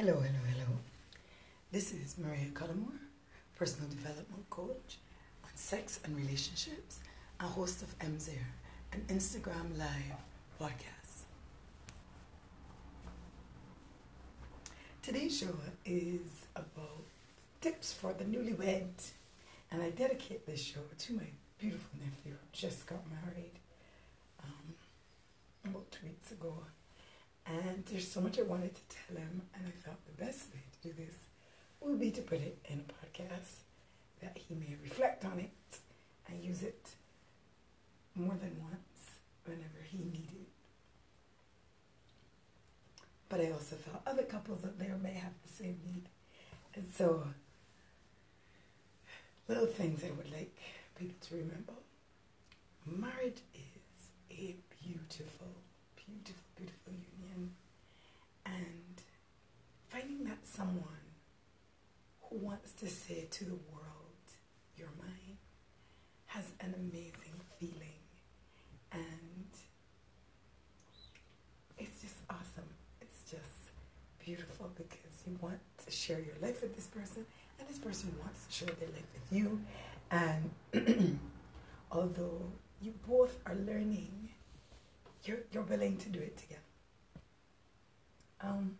Hello, hello, hello. This is Maria Cullimore, personal development coach on sex and relationships, and host of MZer, an Instagram live podcast. Today's show is about tips for the newlywed, and I dedicate this show to my beautiful nephew, who just got married um, about two weeks ago. And there's so much I wanted to tell him, and I thought the best way to do this would be to put it in a podcast that he may reflect on it and use it more than once whenever he needed. But I also felt other couples out there may have the same need. And so, little things I would like people to remember. Marriage is a beautiful, beautiful, beautiful finding that someone who wants to say to the world, you're mine, has an amazing feeling. And it's just awesome. It's just beautiful because you want to share your life with this person, and this person wants to share their life with you. And although you both are learning, you're, you're willing to do it together. Um,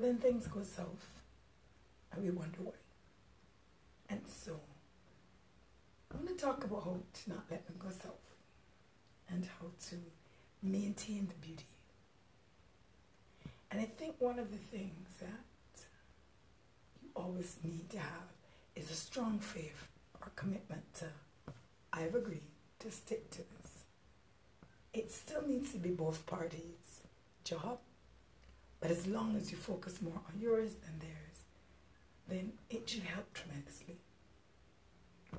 but then things go south, and we wonder why. And so, I want to talk about how to not let them go south and how to maintain the beauty. And I think one of the things that you always need to have is a strong faith or commitment to, I've agreed to stick to this. It still needs to be both parties' job, but as long as you focus more on yours than theirs, then it should help tremendously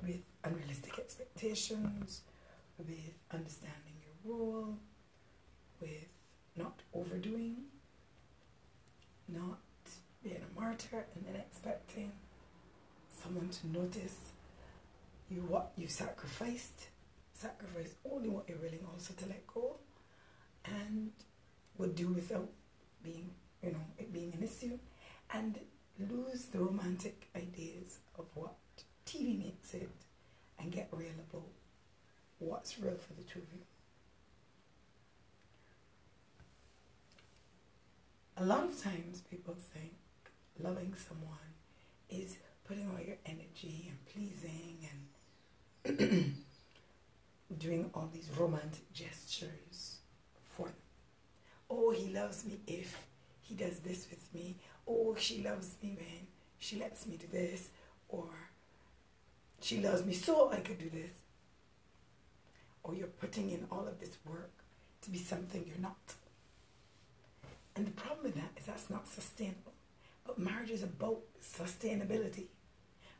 with unrealistic expectations, with understanding your role, with not overdoing, not being a martyr and then expecting someone to notice you what you sacrificed. Sacrifice only what you're willing also to let go and would do without being, you know, it being an issue and lose the romantic ideas of what TV makes it and get real about what's real for the two of you. A lot of times people think loving someone is putting all your energy and pleasing and doing all these romantic gestures. Oh, he loves me if he does this with me. Oh, she loves me when she lets me do this. Or she loves me so I could do this. Or you're putting in all of this work to be something you're not. And the problem with that is that's not sustainable. But marriage is about sustainability.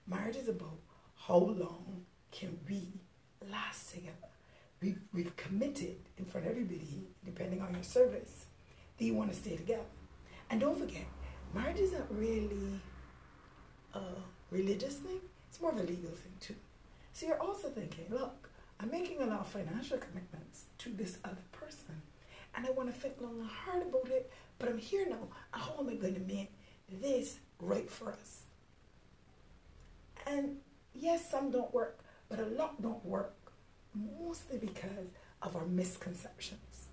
Marriage is about how long can we last together. We've, we've committed in front of everybody, depending on your service, that you want to stay together. And don't forget, marriage isn't really a religious thing, it's more of a legal thing too. So you're also thinking, look, I'm making a lot of financial commitments to this other person, and I want to think long and hard about it, but I'm here now. How am I going to make this right for us? And yes, some don't work, but a lot don't work, mostly because of our misconceptions.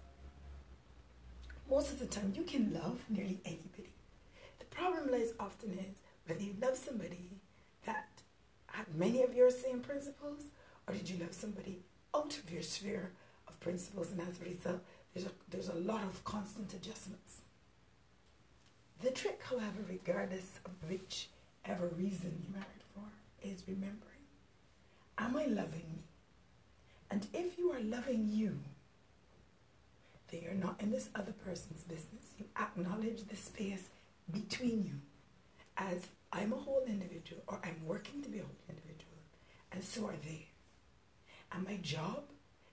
Most of the time, you can love nearly anybody. The problem lies often is whether you love somebody that had many of your same principles, or did you love somebody out of your sphere of principles, and as a result, there's a, there's a lot of constant adjustments. The trick, however, regardless of whichever reason you married for, is remembering Am I loving? And if you are loving you, then you're not in this other person's business. You acknowledge the space between you as I'm a whole individual or I'm working to be a whole individual, and so are they. And my job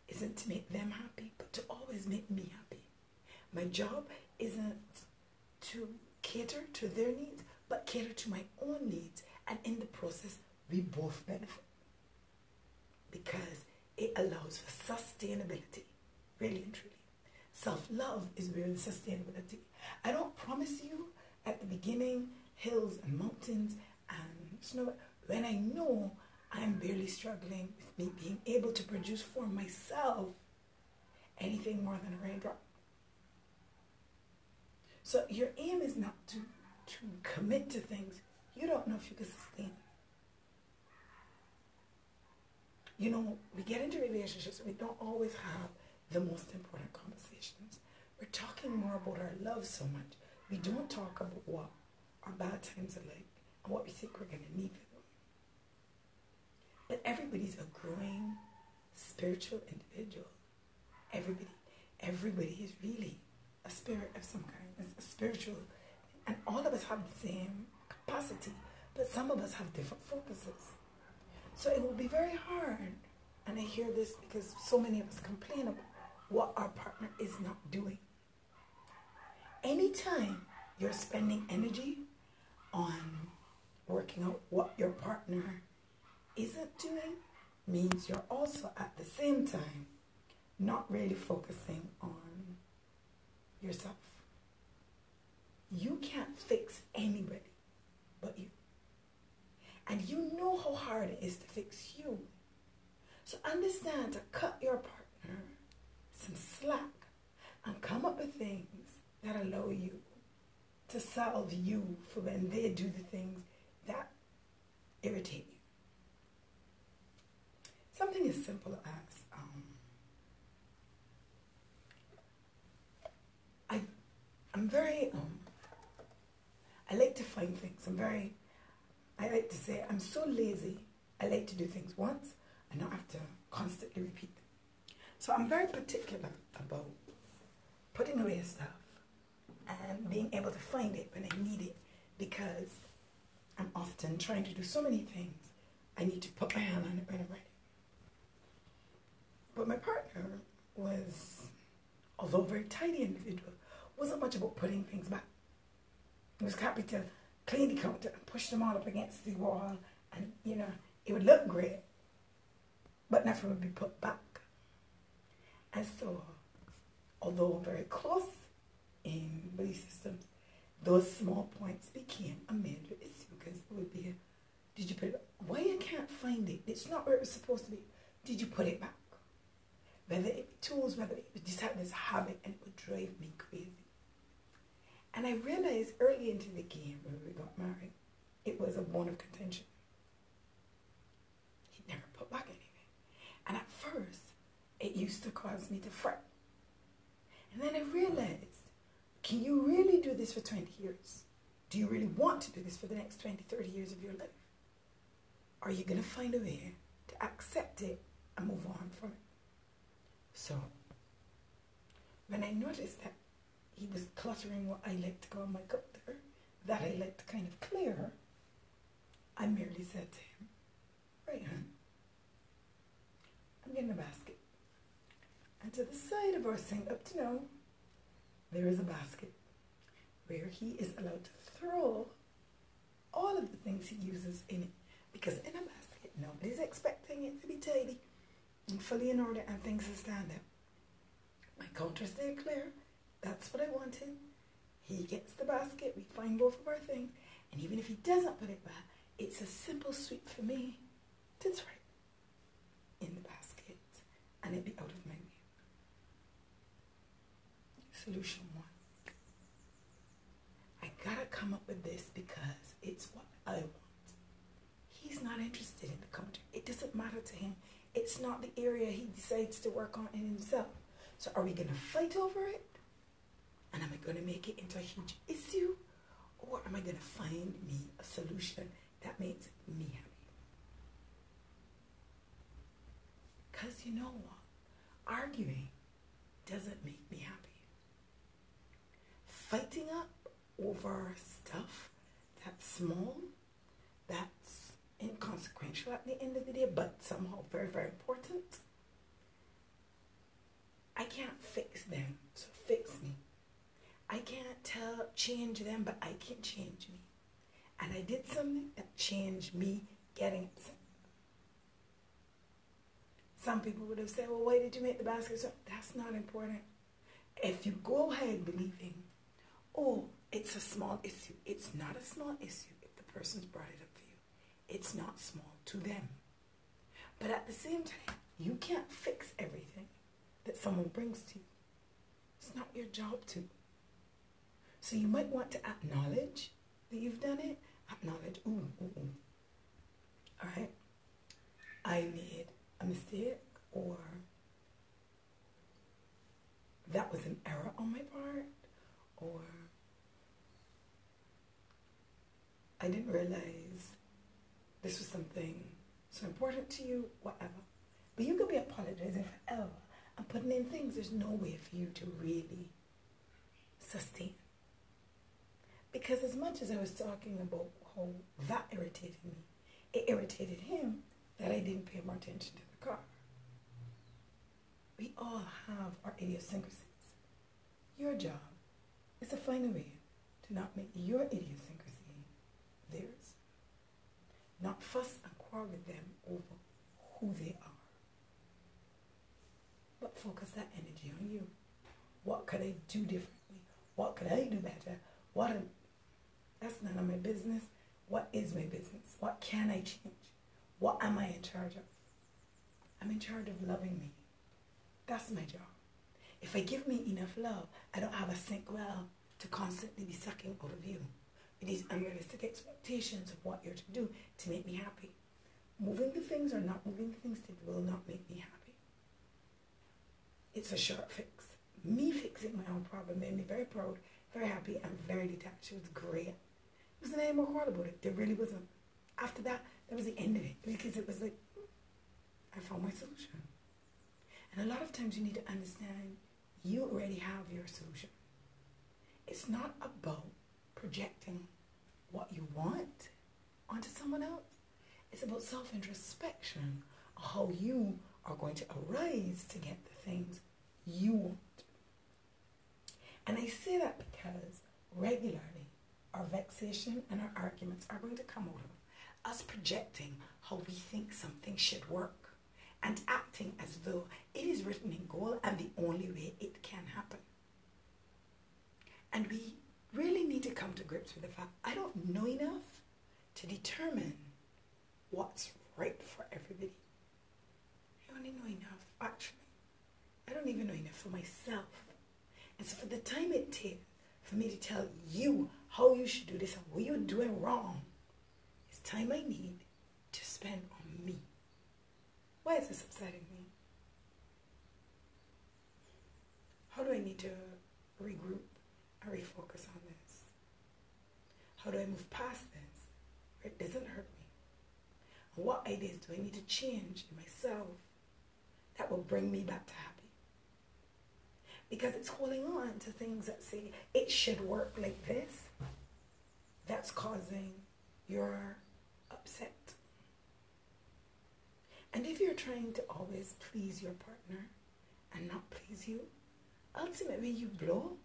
isn't to make them happy, but to always make me happy. My job isn't to cater to their needs, but cater to my own needs. And in the process, we both benefit. Because it allows for sustainability, really and truly. self love is where the sustainability. I don't promise you at the beginning hills and mountains and snow when I know I'm barely struggling with me being able to produce for myself anything more than a raindrop. So your aim is not to, to commit to things you don't know if you can sustain. You know, we get into relationships, we don't always have the most important conversations. We're talking more about our love so much. We don't talk about what our bad times are like and what we think we're going to need for them. But everybody's a growing spiritual individual. Everybody, everybody is really a spirit of some kind. It's a spiritual, and all of us have the same capacity, but some of us have different focuses. So it will be very hard, and I hear this because so many of us complain about what our partner is not doing. Anytime you're spending energy on working out what your partner isn't doing, means you're also at the same time not really focusing on yourself. You can't fix anybody but you. And you is to fix you. So understand to cut your partner some slack and come up with things that allow you to solve you for when they do the things that irritate you. Something as simple as um, I, I'm very, um, I like to find things. I'm very, I like to say I'm so lazy. I like to do things once and not have to constantly repeat them. So I'm very particular about putting away stuff and being able to find it when I need it because I'm often trying to do so many things. I need to put my hand on it when I'm ready. But my partner was, although a very tidy individual, wasn't much about putting things back. He was happy to clean the counter and push them all up against the wall and, you know, it would look great, but nothing would be put back. And so, although very close in belief systems, those small points became a major issue because it would be, did you put it back? Why you can't find it? It's not where it was supposed to be. Did you put it back? Whether it be tools, whether it just had this habit and it would drive me crazy. And I realized early into the game when we got married, it was a bone of contention. He never put back anything. And at first, it used to cause me to fret. And then I realized, can you really do this for 20 years? Do you really want to do this for the next 20, 30 years of your life? Are you going to find a way to accept it and move on from it? So, when I noticed that he was cluttering what I like to call my gutter, that I like to kind of clear, I merely said to him, Right, hon, I'm getting a basket. And to the side of our sink, up to now, there is a basket where he is allowed to throw all of the things he uses in it. Because in a basket, nobody's expecting it to be tidy and fully in order and things to stand up. My counter's there clear. That's what I wanted. He gets the basket. We find both of our things. And even if he doesn't put it back, it's a simple sweep for me to throw it in the basket and it be out of my way. Solution one. I gotta come up with this because it's what I want. He's not interested in the country. It doesn't matter to him. It's not the area he decides to work on in himself. So are we to fight over it? And am I to make it into a huge issue? Or am I to find me a solution that makes me happy? Because you know what? Arguing doesn't make me happy. Fighting up over stuff that's small, that's inconsequential at the end of the day, but somehow very, very important. I can't fix them, so fix me. I can't tell change them, but I can change me. And I did something that changed me getting upset. Some people would have said, Well, why did you make the basket? So that's not important. if you go ahead believing, oh, it's a small issue, it's not a small issue if the person's brought it up for you. It's not small to them. But at the same time, you can't fix everything that someone brings to you. It's not your job to. So you might want to acknowledge that you've done it. Acknowledge, ooh, ooh, ooh. All right, I made a mistake or that was an error on my part or I didn't realize this was something so important to you, whatever. But you could be apologizing forever and putting in things there's no way for you to really sustain. Because as much as I was talking about how that irritated me, it irritated him that I didn't pay more attention to. We all have our idiosyncrasies. Your job is to find a way to not make your idiosyncrasy theirs. Not fuss and quarrel with them over who they are. But focus that energy on you. What could I do differently? What could I do better? What am, that's none of my business. What is my business? What can I change? What am I in charge of? I'm in charge of loving me. That's my job. If I give me enough love, I don't have a sink well to constantly be sucking out of you with these unrealistic expectations of what you're to do to make me happy. Moving the things or not moving the things that will not make me happy. It's a short fix. Me fixing my own problem made me very proud, very happy, and very detached. It was great. There wasn't any more hard about it. There really wasn't. After that, that was the end of it because it was like, I found my solution. And a lot of times you need to understand you already have your solution. It's not about projecting what you want onto someone else. It's about self introspection, how you are going to arise to get the things you want. And I say that because regularly our vexation and our arguments are going to come out of us projecting how we think something should work and acting as though it is written in gold and the only way it can happen. And we really need to come to grips with the fact I don't know enough to determine what's right for everybody. I only know enough, actually. I don't even know enough for myself. And so, for the time it takes for me to tell you how you should do this and what you're doing wrong, it's time I need to spend. Why is this upsetting me? How do I need to regroup and refocus on this? How do I move past this where it doesn't hurt me? And what ideas do I need to change in myself that will bring me back to happy? Because it's holding on to things that say it should work like this that's causing your upset and if you're trying to always please your partner and not please you, ultimately you blow,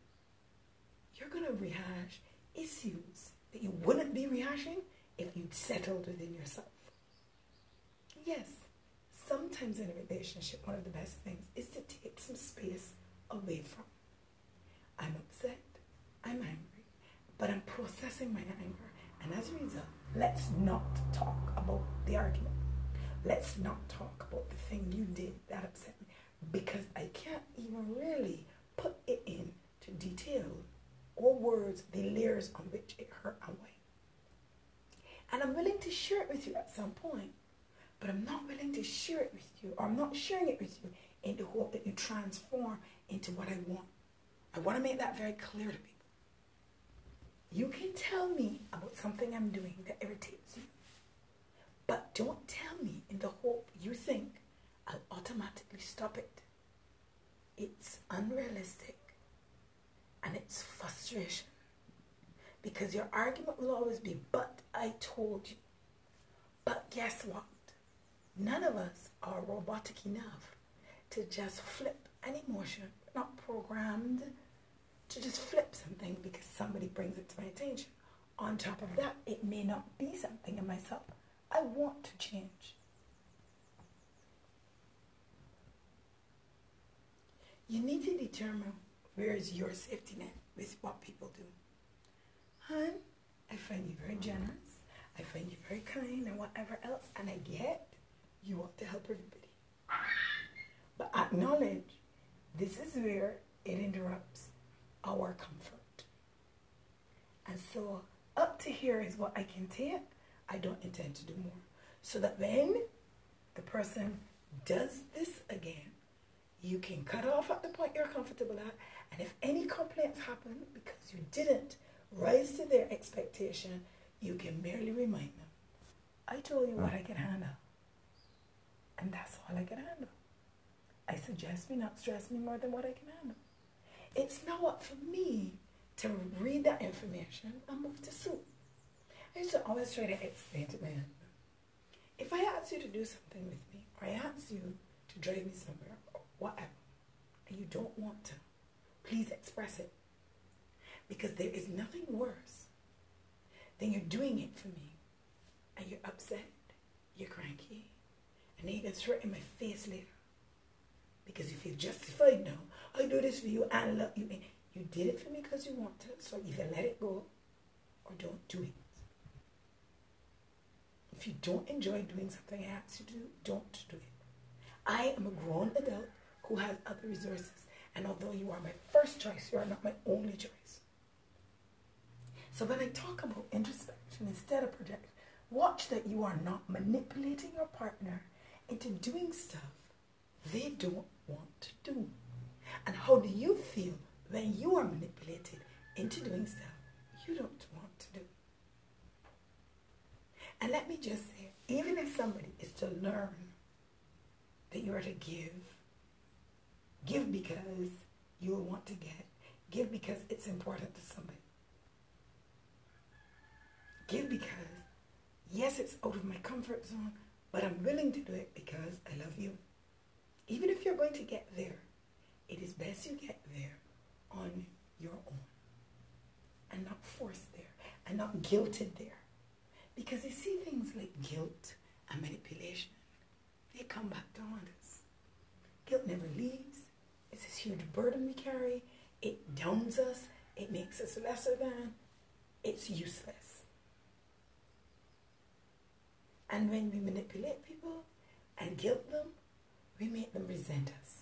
you're going to rehash issues that you wouldn't be rehashing if you'd settled within yourself. Yes, sometimes in a relationship, one of the best things is to take some space away from. I'm upset, I'm angry, but I'm processing my anger. And as a result, let's not talk about the argument. Let's not talk about the thing you did that upset me because I can't even really put it into detail or words the layers on which it hurt away. And I'm willing to share it with you at some point, but I'm not willing to share it with you, or I'm not sharing it with you in the hope that you transform into what I want. I want to make that very clear to people. You can tell me about something I'm doing that irritates you. But don't tell me in the hope you think I'll automatically stop it. It's unrealistic and it's frustration. Because your argument will always be, but I told you. But guess what? None of us are robotic enough to just flip an emotion. Not programmed to just flip something because somebody brings it to my attention. On top of that, it may not be something in myself I want to change. You need to determine Where is your safety net with what people do? Hun, I find you very generous. I find you very kind and whatever else. And I get you want to help everybody. But acknowledge this is where it interrupts our comfort. And so up to here is what I can take. I don't intend to do more. So that when the person does this again, you can cut off at the point you're comfortable at. And if any complaints happen because you didn't rise to their expectation, you can merely remind them, I told you what I can handle. And that's all I can handle. I suggest me not stress me more than what I can handle. It's not up for me to read that information and move to suit. I used to always try to explain to my husband, if I ask you to do something with me, or I ask you to drive me somewhere, or whatever, and you don't want to, please express it. Because there is nothing worse than you're doing it for me, and you're upset, you're cranky, and then you can throw it in my face later. Because you feel justified now. I do this for you, I love you. You did it for me because you want to, so either let it go or don't do it. If you don't enjoy doing something I ask you to do, don't do it. I am a grown adult who has other resources. And although you are my first choice, you are not my only choice. So when I talk about introspection instead of projection, watch that you are not manipulating your partner into doing stuff they don't want to do. And how do you feel when you are manipulated into doing stuff you don't do? And let me just say, even if somebody is to learn that you are to give, give because you will want to get, give because it's important to somebody. Give because, yes, it's out of my comfort zone, but I'm willing to do it because I love you. Even if you're going to get there, it is best you get there on your own and not forced there and not guilted there. Because they see things like guilt and manipulation, they come back to haunt us. Guilt never leaves. It's this huge burden we carry. It downs us. It makes us lesser than. It's useless. And when we manipulate people and guilt them, we make them resent us.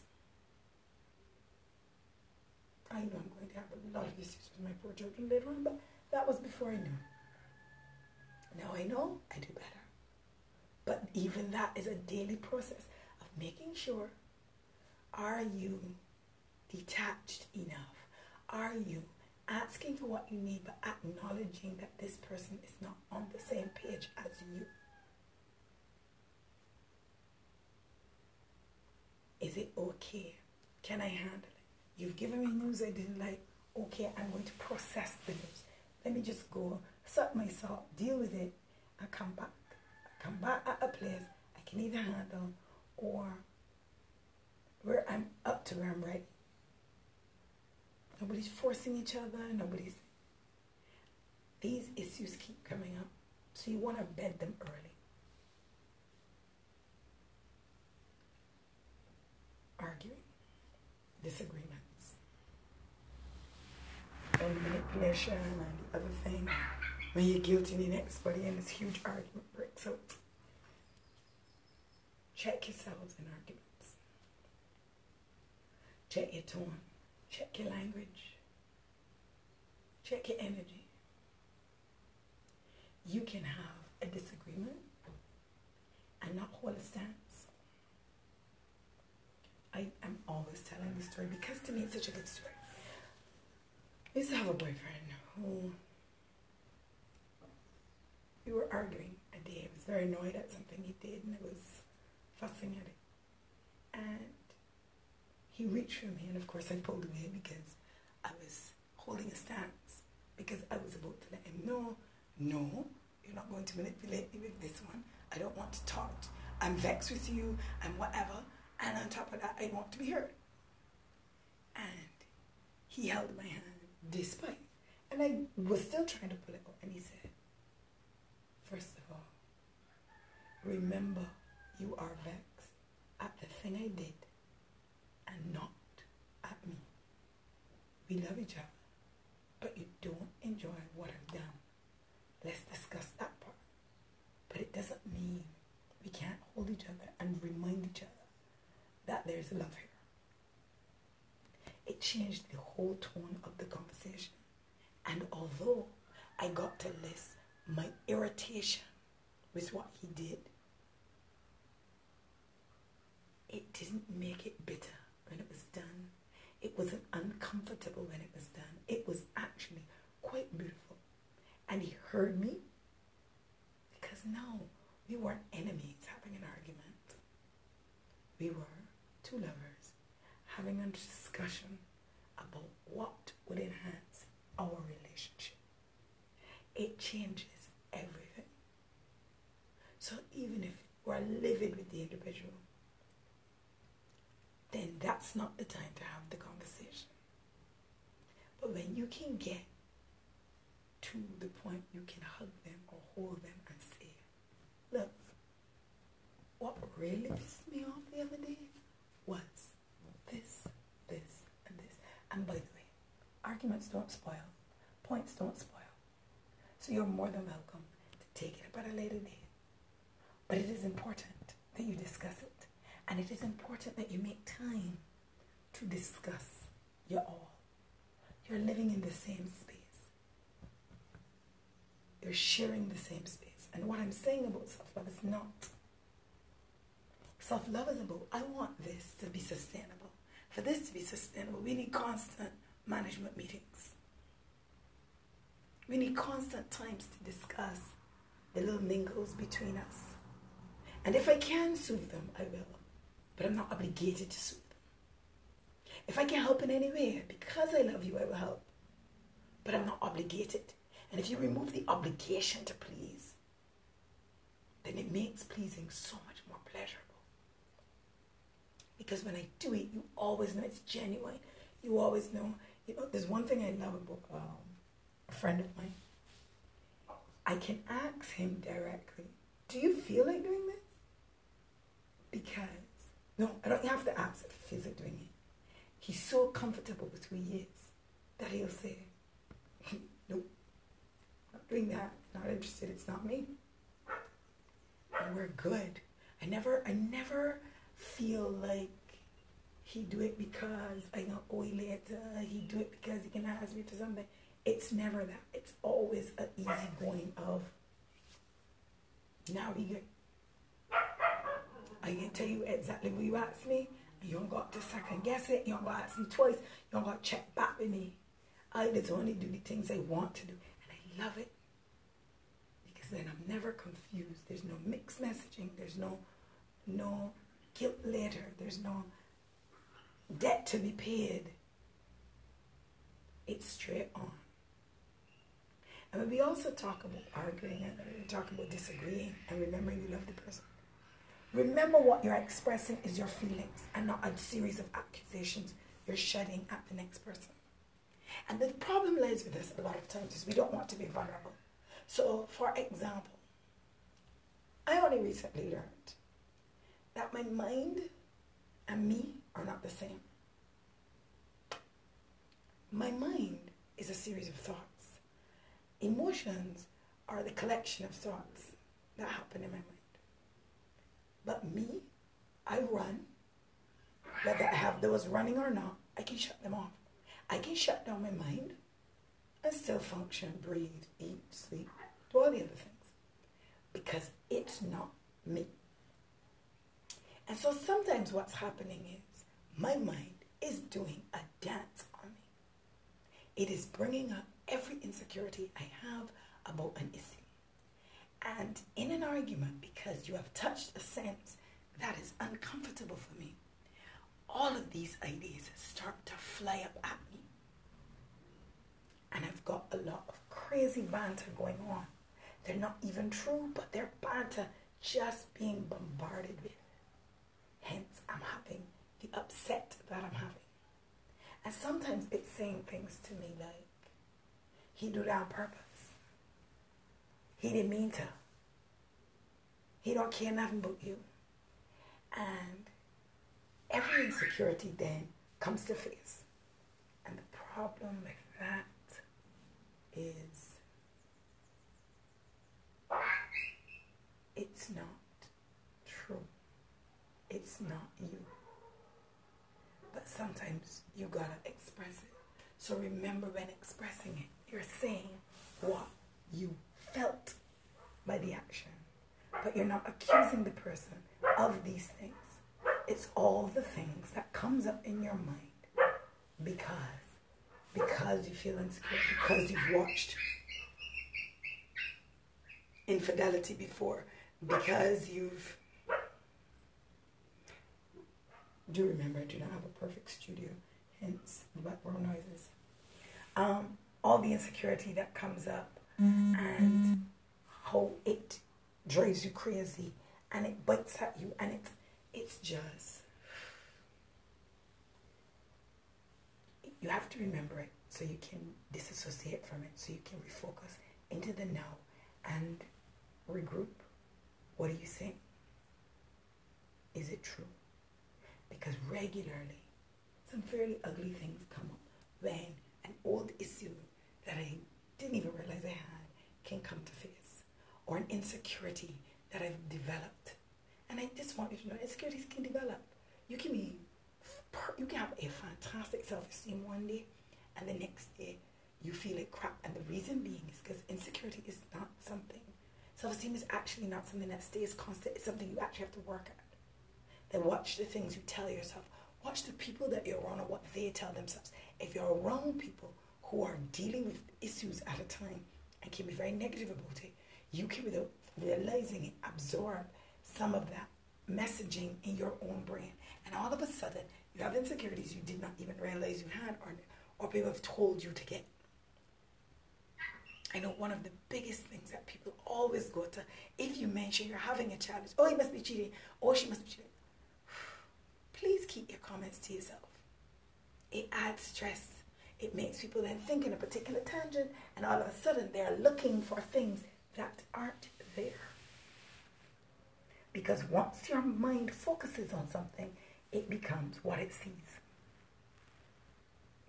I know I'm going to have a lot of issues with my poor children later on, but that was before I knew. Now I know I do better. But even that is a daily process of making sure are you detached enough? Are you asking for what you need but acknowledging that this person is not on the same page as you? Is it okay? Can I handle it? You've given me news I didn't like. Okay, I'm going to process the news. Let me just go, suck myself, deal with it, I come back. I come back at a place I can either handle or where I'm up to where I'm ready. Nobody's forcing each other. Nobody's. These issues keep coming up. So you want to bed them early. Arguing, disagreements, and manipulation, and the other thing. When you're guilty the next body and this huge argument breaks out. Check yourselves in arguments. Check your tone. Check your language. Check your energy. You can have a disagreement and not hold a stance. I am always telling this story because to me it's such a good story. I used to have a boyfriend who we were arguing a day. I was very annoyed at something he did and I was fussing at it. And he reached for me, and of course I pulled away because I was holding a stance because I was about to let him know, no, you're not going to manipulate me with this one. I don't want to talk. I'm vexed with you and whatever. And on top of that, I want to be heard. And he held my hand despite. And I was still trying to pull it out. And he said, First of all, remember you are vexed at the thing I did and not at me. we love each other, but you don't enjoy what I've done. Let's discuss that part. But it doesn't mean we can't hold each other and remind each other that there's love here. It changed the whole tone of the conversation. And although I got to list my irritation with what he did, it didn't make it bitter when it was done. It wasn't uncomfortable when it was done. It was actually quite beautiful. And he heard me because now we weren't enemies having an argument. We were two lovers having a discussion about what would enhance our relationship. It changes even if we're livid with the individual, then that's not the time to have the conversation. But when you can get to the point you can hug them or hold them and say, look, what really pissed me off the other day was this, this, and this. And by the way, arguments don't spoil, points don't spoil. So you're more than welcome to take it up a later date. But it is important that you discuss it. And it is important that you make time to discuss your all. You're living in the same space. You're sharing the same space. And what I'm saying about self love is not. Self love is about, I want this to be sustainable. For this to be sustainable, we need constant management meetings. We need constant times to discuss the little mingles between us. And if I can soothe them, I will but I'm not obligated to soothe them. If I can help in any way, because I love you, I will help. But I'm not obligated. And if you remove the obligation to please, then it makes pleasing so much more pleasurable. Because when I do it, you always know it's genuine. You always know. You know, there's one thing I love about um, a friend of mine. I can ask him directly, Do you feel like doing this? Because no, I don't have to ask if he feels like doing it. He's so comfortable with he is that he'll say, Nope, not doing that, not interested, it's not me. And we're good. I never I never feel like he do it because I know owe later, he do it because he can ask me for something. It's never that. It's always an easy going of now we good. I can tell you exactly what you asked me. You don't got to second guess it. You don't got to ask me twice. You don't got to check back with me. I just only do the things I want to do. And I love it. Because then I'm never confused. There's no mixed messaging. There's no no guilt later. There's no debt to be paid. It's straight on. And we also talk about arguing and we talk about disagreeing and remembering you love the person. Remember what you're expressing is your feelings and not a series of accusations you're shedding at the next person. And the problem lies with this a lot of times is we don't want to be vulnerable. So, for example, I only recently learned that my mind and me are not the same. My mind is a series of thoughts. Emotions are the collection of thoughts that happen in my mind. But me, I run. Whether I have those running or not, I can shut them off. I can shut down my mind and still function, breathe, eat, sleep, do all the other things. Because it's not me. And so sometimes what's happening is my mind is doing a dance on me. It is bringing up every insecurity I have about an issue. And in an argument, because you have touched a sense that is uncomfortable for me, all of these ideas start to fly up at me. And I've got a lot of crazy banter going on. They're not even true, but they're banter just being bombarded with. Hence, I'm having the upset that I'm having. And sometimes it's saying things to me like, he do that on purpose. He didn't mean to. He don't care nothing but you. And every insecurity then comes to face. And the problem with that is it's not true. It's not you. But sometimes you gotta express it. So remember when expressing it, you're saying what you felt by the action. But you're not accusing the person of these things. It's all the things that comes up in your mind because because you feel insecure, because you've watched infidelity before, because you've do remember I do not have a perfect studio, hence the background noises. Um, all the insecurity that comes up mm-hmm. and how it drives you crazy and it bites at you and it it's just you have to remember it so you can disassociate from it so you can refocus into the now and regroup. What are you saying is it true? Because regularly some fairly ugly things come up when an old issue that i didn't even realize i had can come to face or an insecurity that I've developed. And I just want you to know insecurities can develop. You can be, you can have a fantastic self-esteem one day, and the next day you feel it crap. And the reason being is because insecurity is not something. Self-esteem is actually not something that stays constant. It's something you actually have to work at. Then watch the things you tell yourself. Watch the people that you're around and what they tell themselves. If you're around people who are dealing with issues at a time and can be very negative about it, you can, without realizing it, absorb some of that messaging in your own brain. And all of a sudden, you have insecurities you did not even realize you had, or, or people have told you to get. I know one of the biggest things that people always go to, if you mention you're having a challenge, oh, he must be cheating, oh, she must be cheating. Please keep your comments to yourself. It adds stress. It makes people then think in a particular tangent, and all of a sudden they're looking for things that aren't there. Because once your mind focuses on something, it becomes what it sees.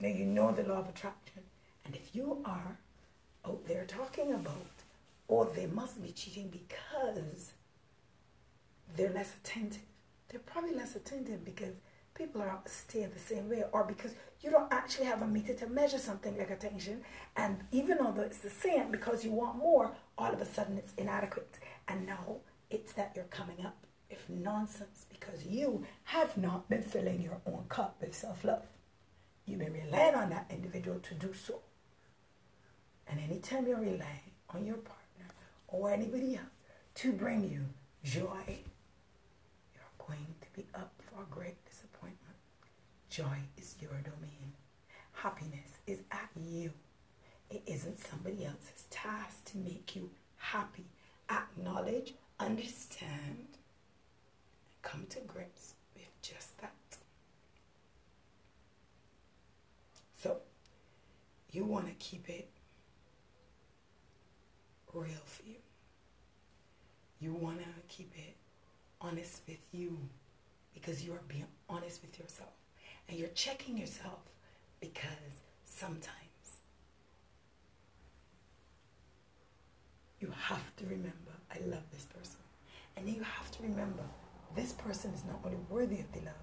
Now you know the law of attraction. And if you are out there talking about, or oh, they must be cheating because they're less attentive, they're probably less attentive because people are stay the same way, or because you don't actually have a meter to measure something like attention, and even although it's the same, because you want more, all of a sudden it's inadequate. And now it's that you're coming up with nonsense because you have not been filling your own cup with self love. You've been relying on that individual to do so. And anytime you're relying on your partner or anybody else to bring you joy, you're going to be up for a great disappointment. Joy is your domain. Happiness is at you. It isn't somebody else's task to make you happy. Acknowledge, understand, and come to grips with just that. So, you want to keep it real for you. You want to keep it honest with you because you are being honest with yourself. And you're checking yourself because sometimes you have to remember, I love this person. And then you have to remember, this person is not only worthy of the love,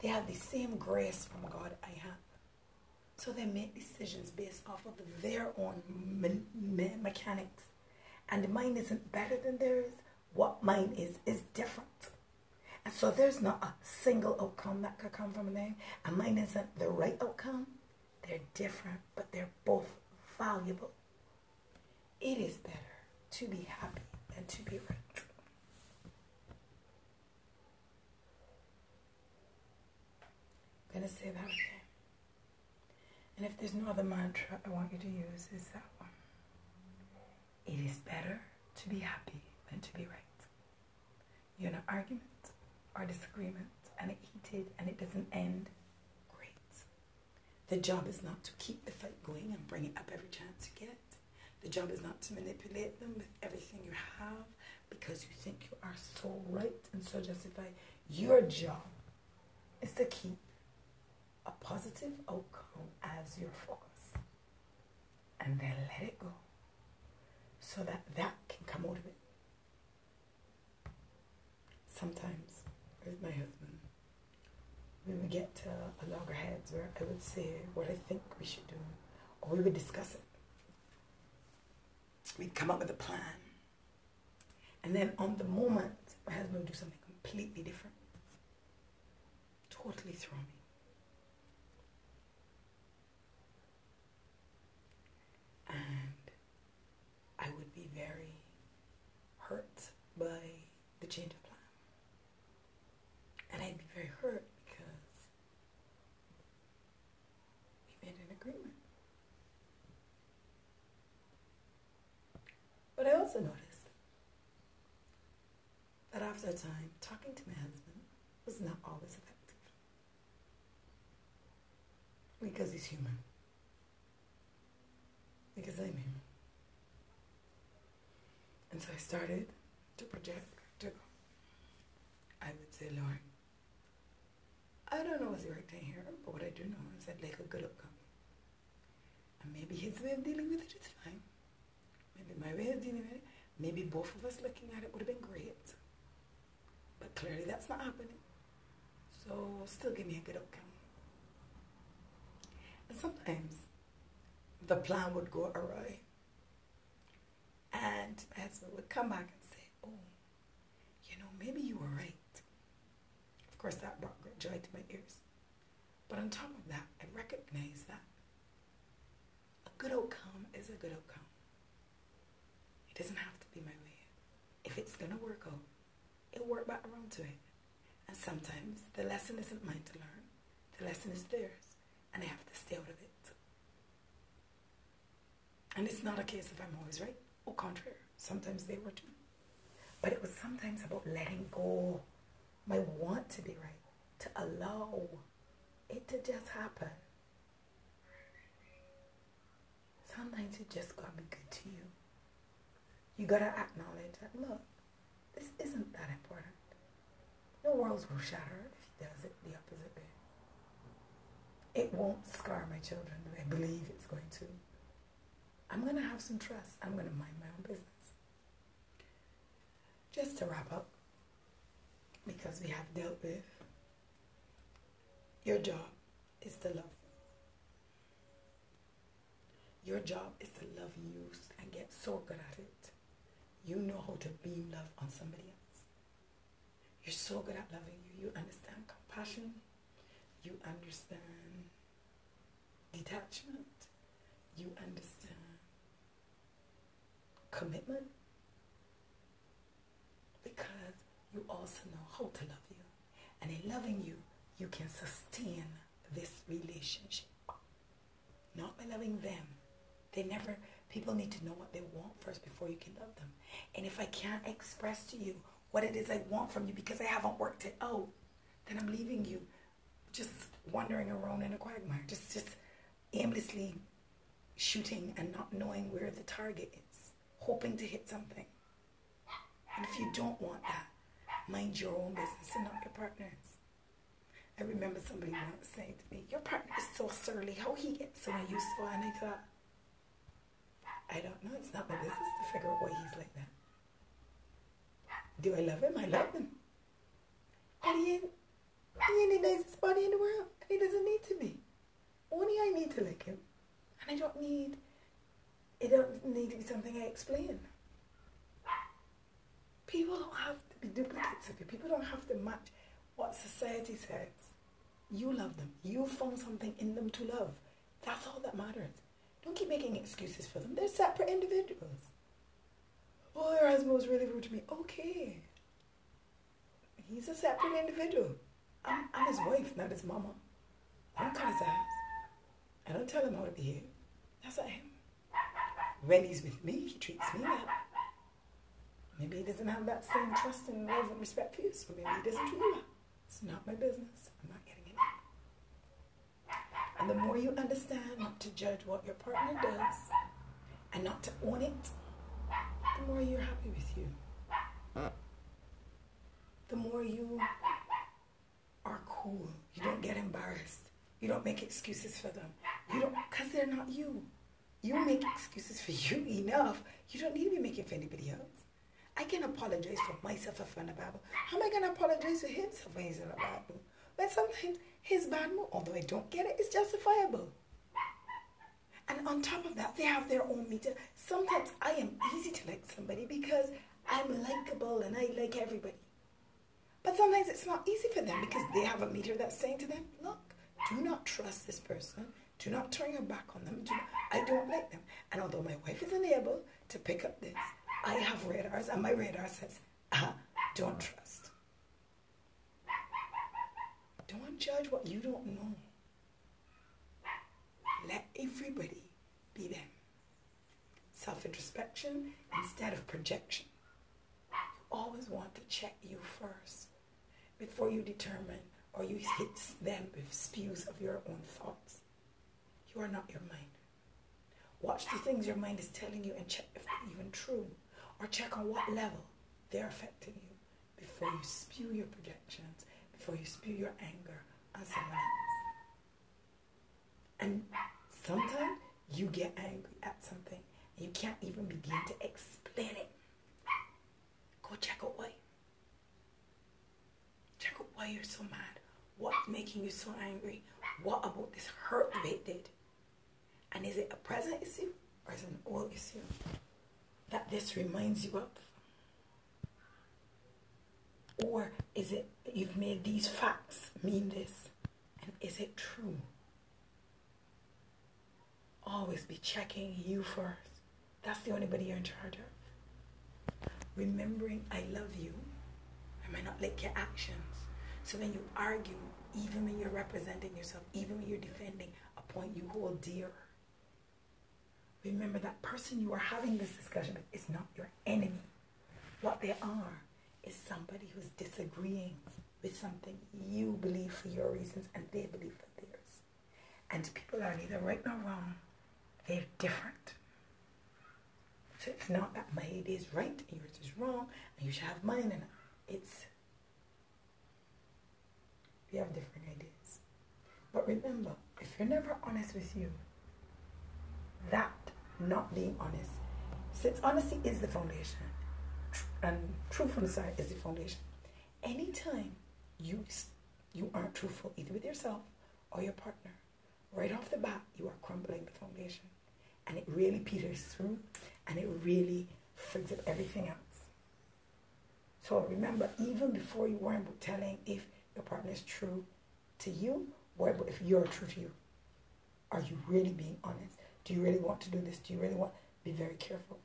they have the same grace from God I have. So they make decisions based off of their own me- me- mechanics. And mine isn't better than theirs. What mine is, is different. And so there's not a single outcome that could come from them. And mine isn't the right outcome. They're different, but they're both valuable. It is better to be happy and to be right. I'm going to say that again. And if there's no other mantra I want you to use, is that one. It is better to be happy than to be right. You're in an argument or disagreement and it heated and it doesn't end, great. The job is not to keep the fight going and bring it up every chance you get. The job is not to manipulate them with everything you have because you think you are so right and so justified. Your job is to keep a positive outcome as your focus. and then let it go so that that can come out of it. Sometimes with my husband, we get to a loggerheads where I would say what I think we should do, or we would discuss it, we'd come up with a plan. And then on the moment, my husband would do something completely different. Totally throw me. And I would be very hurt by the change of plan. And I'd be very hurt because we made an agreement. But I also noticed that after a time, talking to my husband was not always effective. Because he's human. Because I'm human. And so I started to project to go. I would say, Lord, I don't know what's thing here, but what I do know is I'd like a good outcome. And maybe his way of dealing with it is fine. Maybe maybe both of us looking at it would have been great. But clearly that's not happening. So still give me a good outcome. And sometimes the plan would go awry. And my husband would come back and say, Oh, you know, maybe you were right. Of course, that brought great joy to my ears. But on top of that, I recognize that a good outcome is a good outcome. It doesn't have to be my way. If it's going to work out, it'll work back around to it. And sometimes the lesson isn't mine to learn, the lesson is theirs and I have to stay out of it. And it's not a case of I'm always right. Au contraire, sometimes they were too. But it was sometimes about letting go my want to be right, to allow it to just happen. Sometimes you just gotta be good to you. You gotta acknowledge that, look, this isn't that important. No worlds will shatter if he does it the opposite way it won't scar my children I believe it's going to. I'm going to have some trust. I'm going to mind my own business. Just to wrap up, because we have dealt with your job is to love. Your job is to love you and get so good at it. You know how to beam love on somebody else. You're so good at loving you. You understand compassion you understand detachment, you understand commitment, because you also know how to love you. And in loving you, you can sustain this relationship. Not by loving them. They never, people need to know what they want first before you can love them. And if I can't express to you what it is I want from you because I haven't worked it out, then I'm leaving you just wandering around in a quagmire, just just aimlessly shooting and not knowing where the target is, hoping to hit something. And if you don't want that, mind your own business and not your partner's. I remember somebody once saying to me, Your partner is so surly, how he gets so useful? And I thought, I don't know, it's not my business to figure out why he's like that. Do I love him? I love him. And he ain't he ain't the nicest body in the world. And he doesn't need to be. Only I need to like him. And I don't need, it don't need to be something I explain. People don't have to be duplicates of you. People don't have to match what society says. You love them. You found something in them to love. That's all that matters. Don't keep making excuses for them. They're separate individuals. Oh, your husband was really rude to me. Okay. He's a separate individual. I'm, I'm his wife, not his mama. I don't cut his ass. I don't tell him how to behave. That's not him. When he's with me, he treats me well. Maybe he doesn't have that same trust and love and respect for you, so maybe he doesn't treat you well. It's not my business. I'm not. And the more you understand not to judge what your partner does and not to own it, the more you're happy with you. The more you are cool. You don't get embarrassed. You don't make excuses for them. You don't, because they're not you. You make excuses for you enough. You don't need to be making for anybody else. I can apologize for myself if I'm in a Bible. How am I going to apologize for himself when he's in a Bible? But sometimes his bad mood, although I don't get it, is justifiable. And on top of that, they have their own meter. Sometimes I am easy to like somebody because I'm likable and I like everybody. But sometimes it's not easy for them because they have a meter that's saying to them, look, do not trust this person. Do not turn your back on them. Do not, I don't like them. And although my wife is unable to pick up this, I have radars, and my radar says, ah, don't trust. Don't judge what you don't know. Let everybody be them. Self introspection instead of projection. You always want to check you first before you determine or you hit them with spews of your own thoughts. You are not your mind. Watch the things your mind is telling you and check if they're even true or check on what level they're affecting you before you spew your projections, before you spew your anger on someone else. And sometimes you get angry at something and you can't even begin to explain it. Go check out why. Check out why you're so mad. What's making you so angry? What about this hurt they did? And is it a present issue or is it an old issue? that this reminds you of? Or is it that you've made these facts mean this? And is it true? Always be checking you first. That's the only body you're in charge of. Remembering I love you, I might not like your actions. So when you argue, even when you're representing yourself, even when you're defending a point you hold dear, Remember that person you are having this discussion with is not your enemy. What they are is somebody who's disagreeing with something you believe for your reasons and they believe for theirs. And people are neither right nor wrong, they're different. So it's not that my idea is right and yours is wrong and you should have mine and it's we have different ideas. But remember, if you're never honest with you, that not being honest. Since honesty is the foundation, and truthfulness is the foundation. Anytime you you aren't truthful either with yourself or your partner, right off the bat you are crumbling the foundation, and it really peters through, and it really frigs up everything else. So remember, even before you worry about telling if your partner is true to you, worry about if you're true to you. Are you really being honest? Do you really want to do this? Do you really want? Be very careful.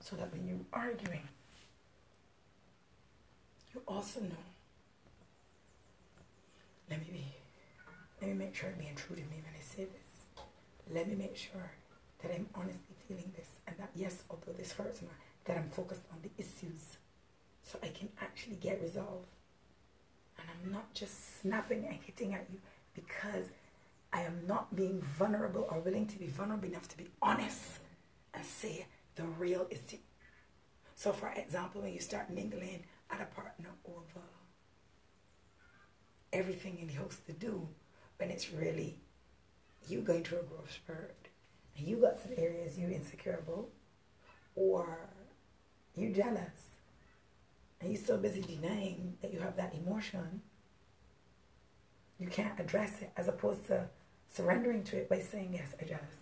So that when you're arguing, you also know. Let me be. Let me make sure I'm being true to me when I say this. Let me make sure that I'm honestly feeling this and that yes, although this hurts me, that I'm focused on the issues so I can actually get resolved. And I'm not just snapping and hitting at you because I am not being vulnerable or willing to be vulnerable enough to be honest and say the real issue. So, for example, when you start mingling at a partner over everything in the house to do, when it's really you going through a growth spurt and you got some areas you insecure about, or you're jealous and you're so busy denying that you have that emotion, you can't address it as opposed to surrendering to it by saying, Yes, I jealous.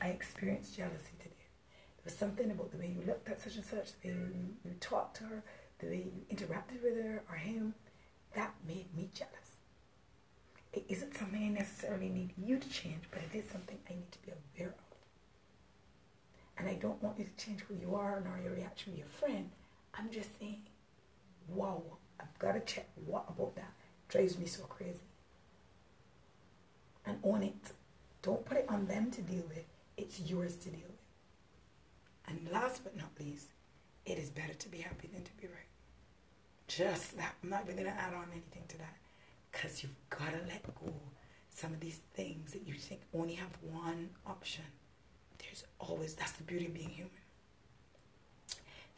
I experienced jealousy today. There was something about the way you looked at such and such, the way you, you talked to her, the way you interacted with her or him, that made me jealous. It isn't something I necessarily need you to change, but it is something I need to be aware of. And I don't want you to change who you are nor your reaction to your friend. I'm just saying, wow, I've got to check what about that drives me so crazy and own it. Don't put it on them to deal with. It's yours to deal with. And last but not least, it is better to be happy than to be right. Just that. I'm not even going to add on anything to that. Because you've got to let go some of these things that you think only have one option. There's always, that's the beauty of being human.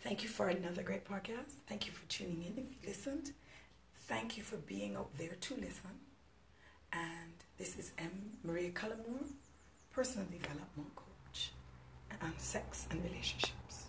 Thank you for another great podcast. Thank you for tuning in if you listened. Thank you for being out there to listen. And this is M. Maria Cullimore, Personal Development Coach. On sex and relationships.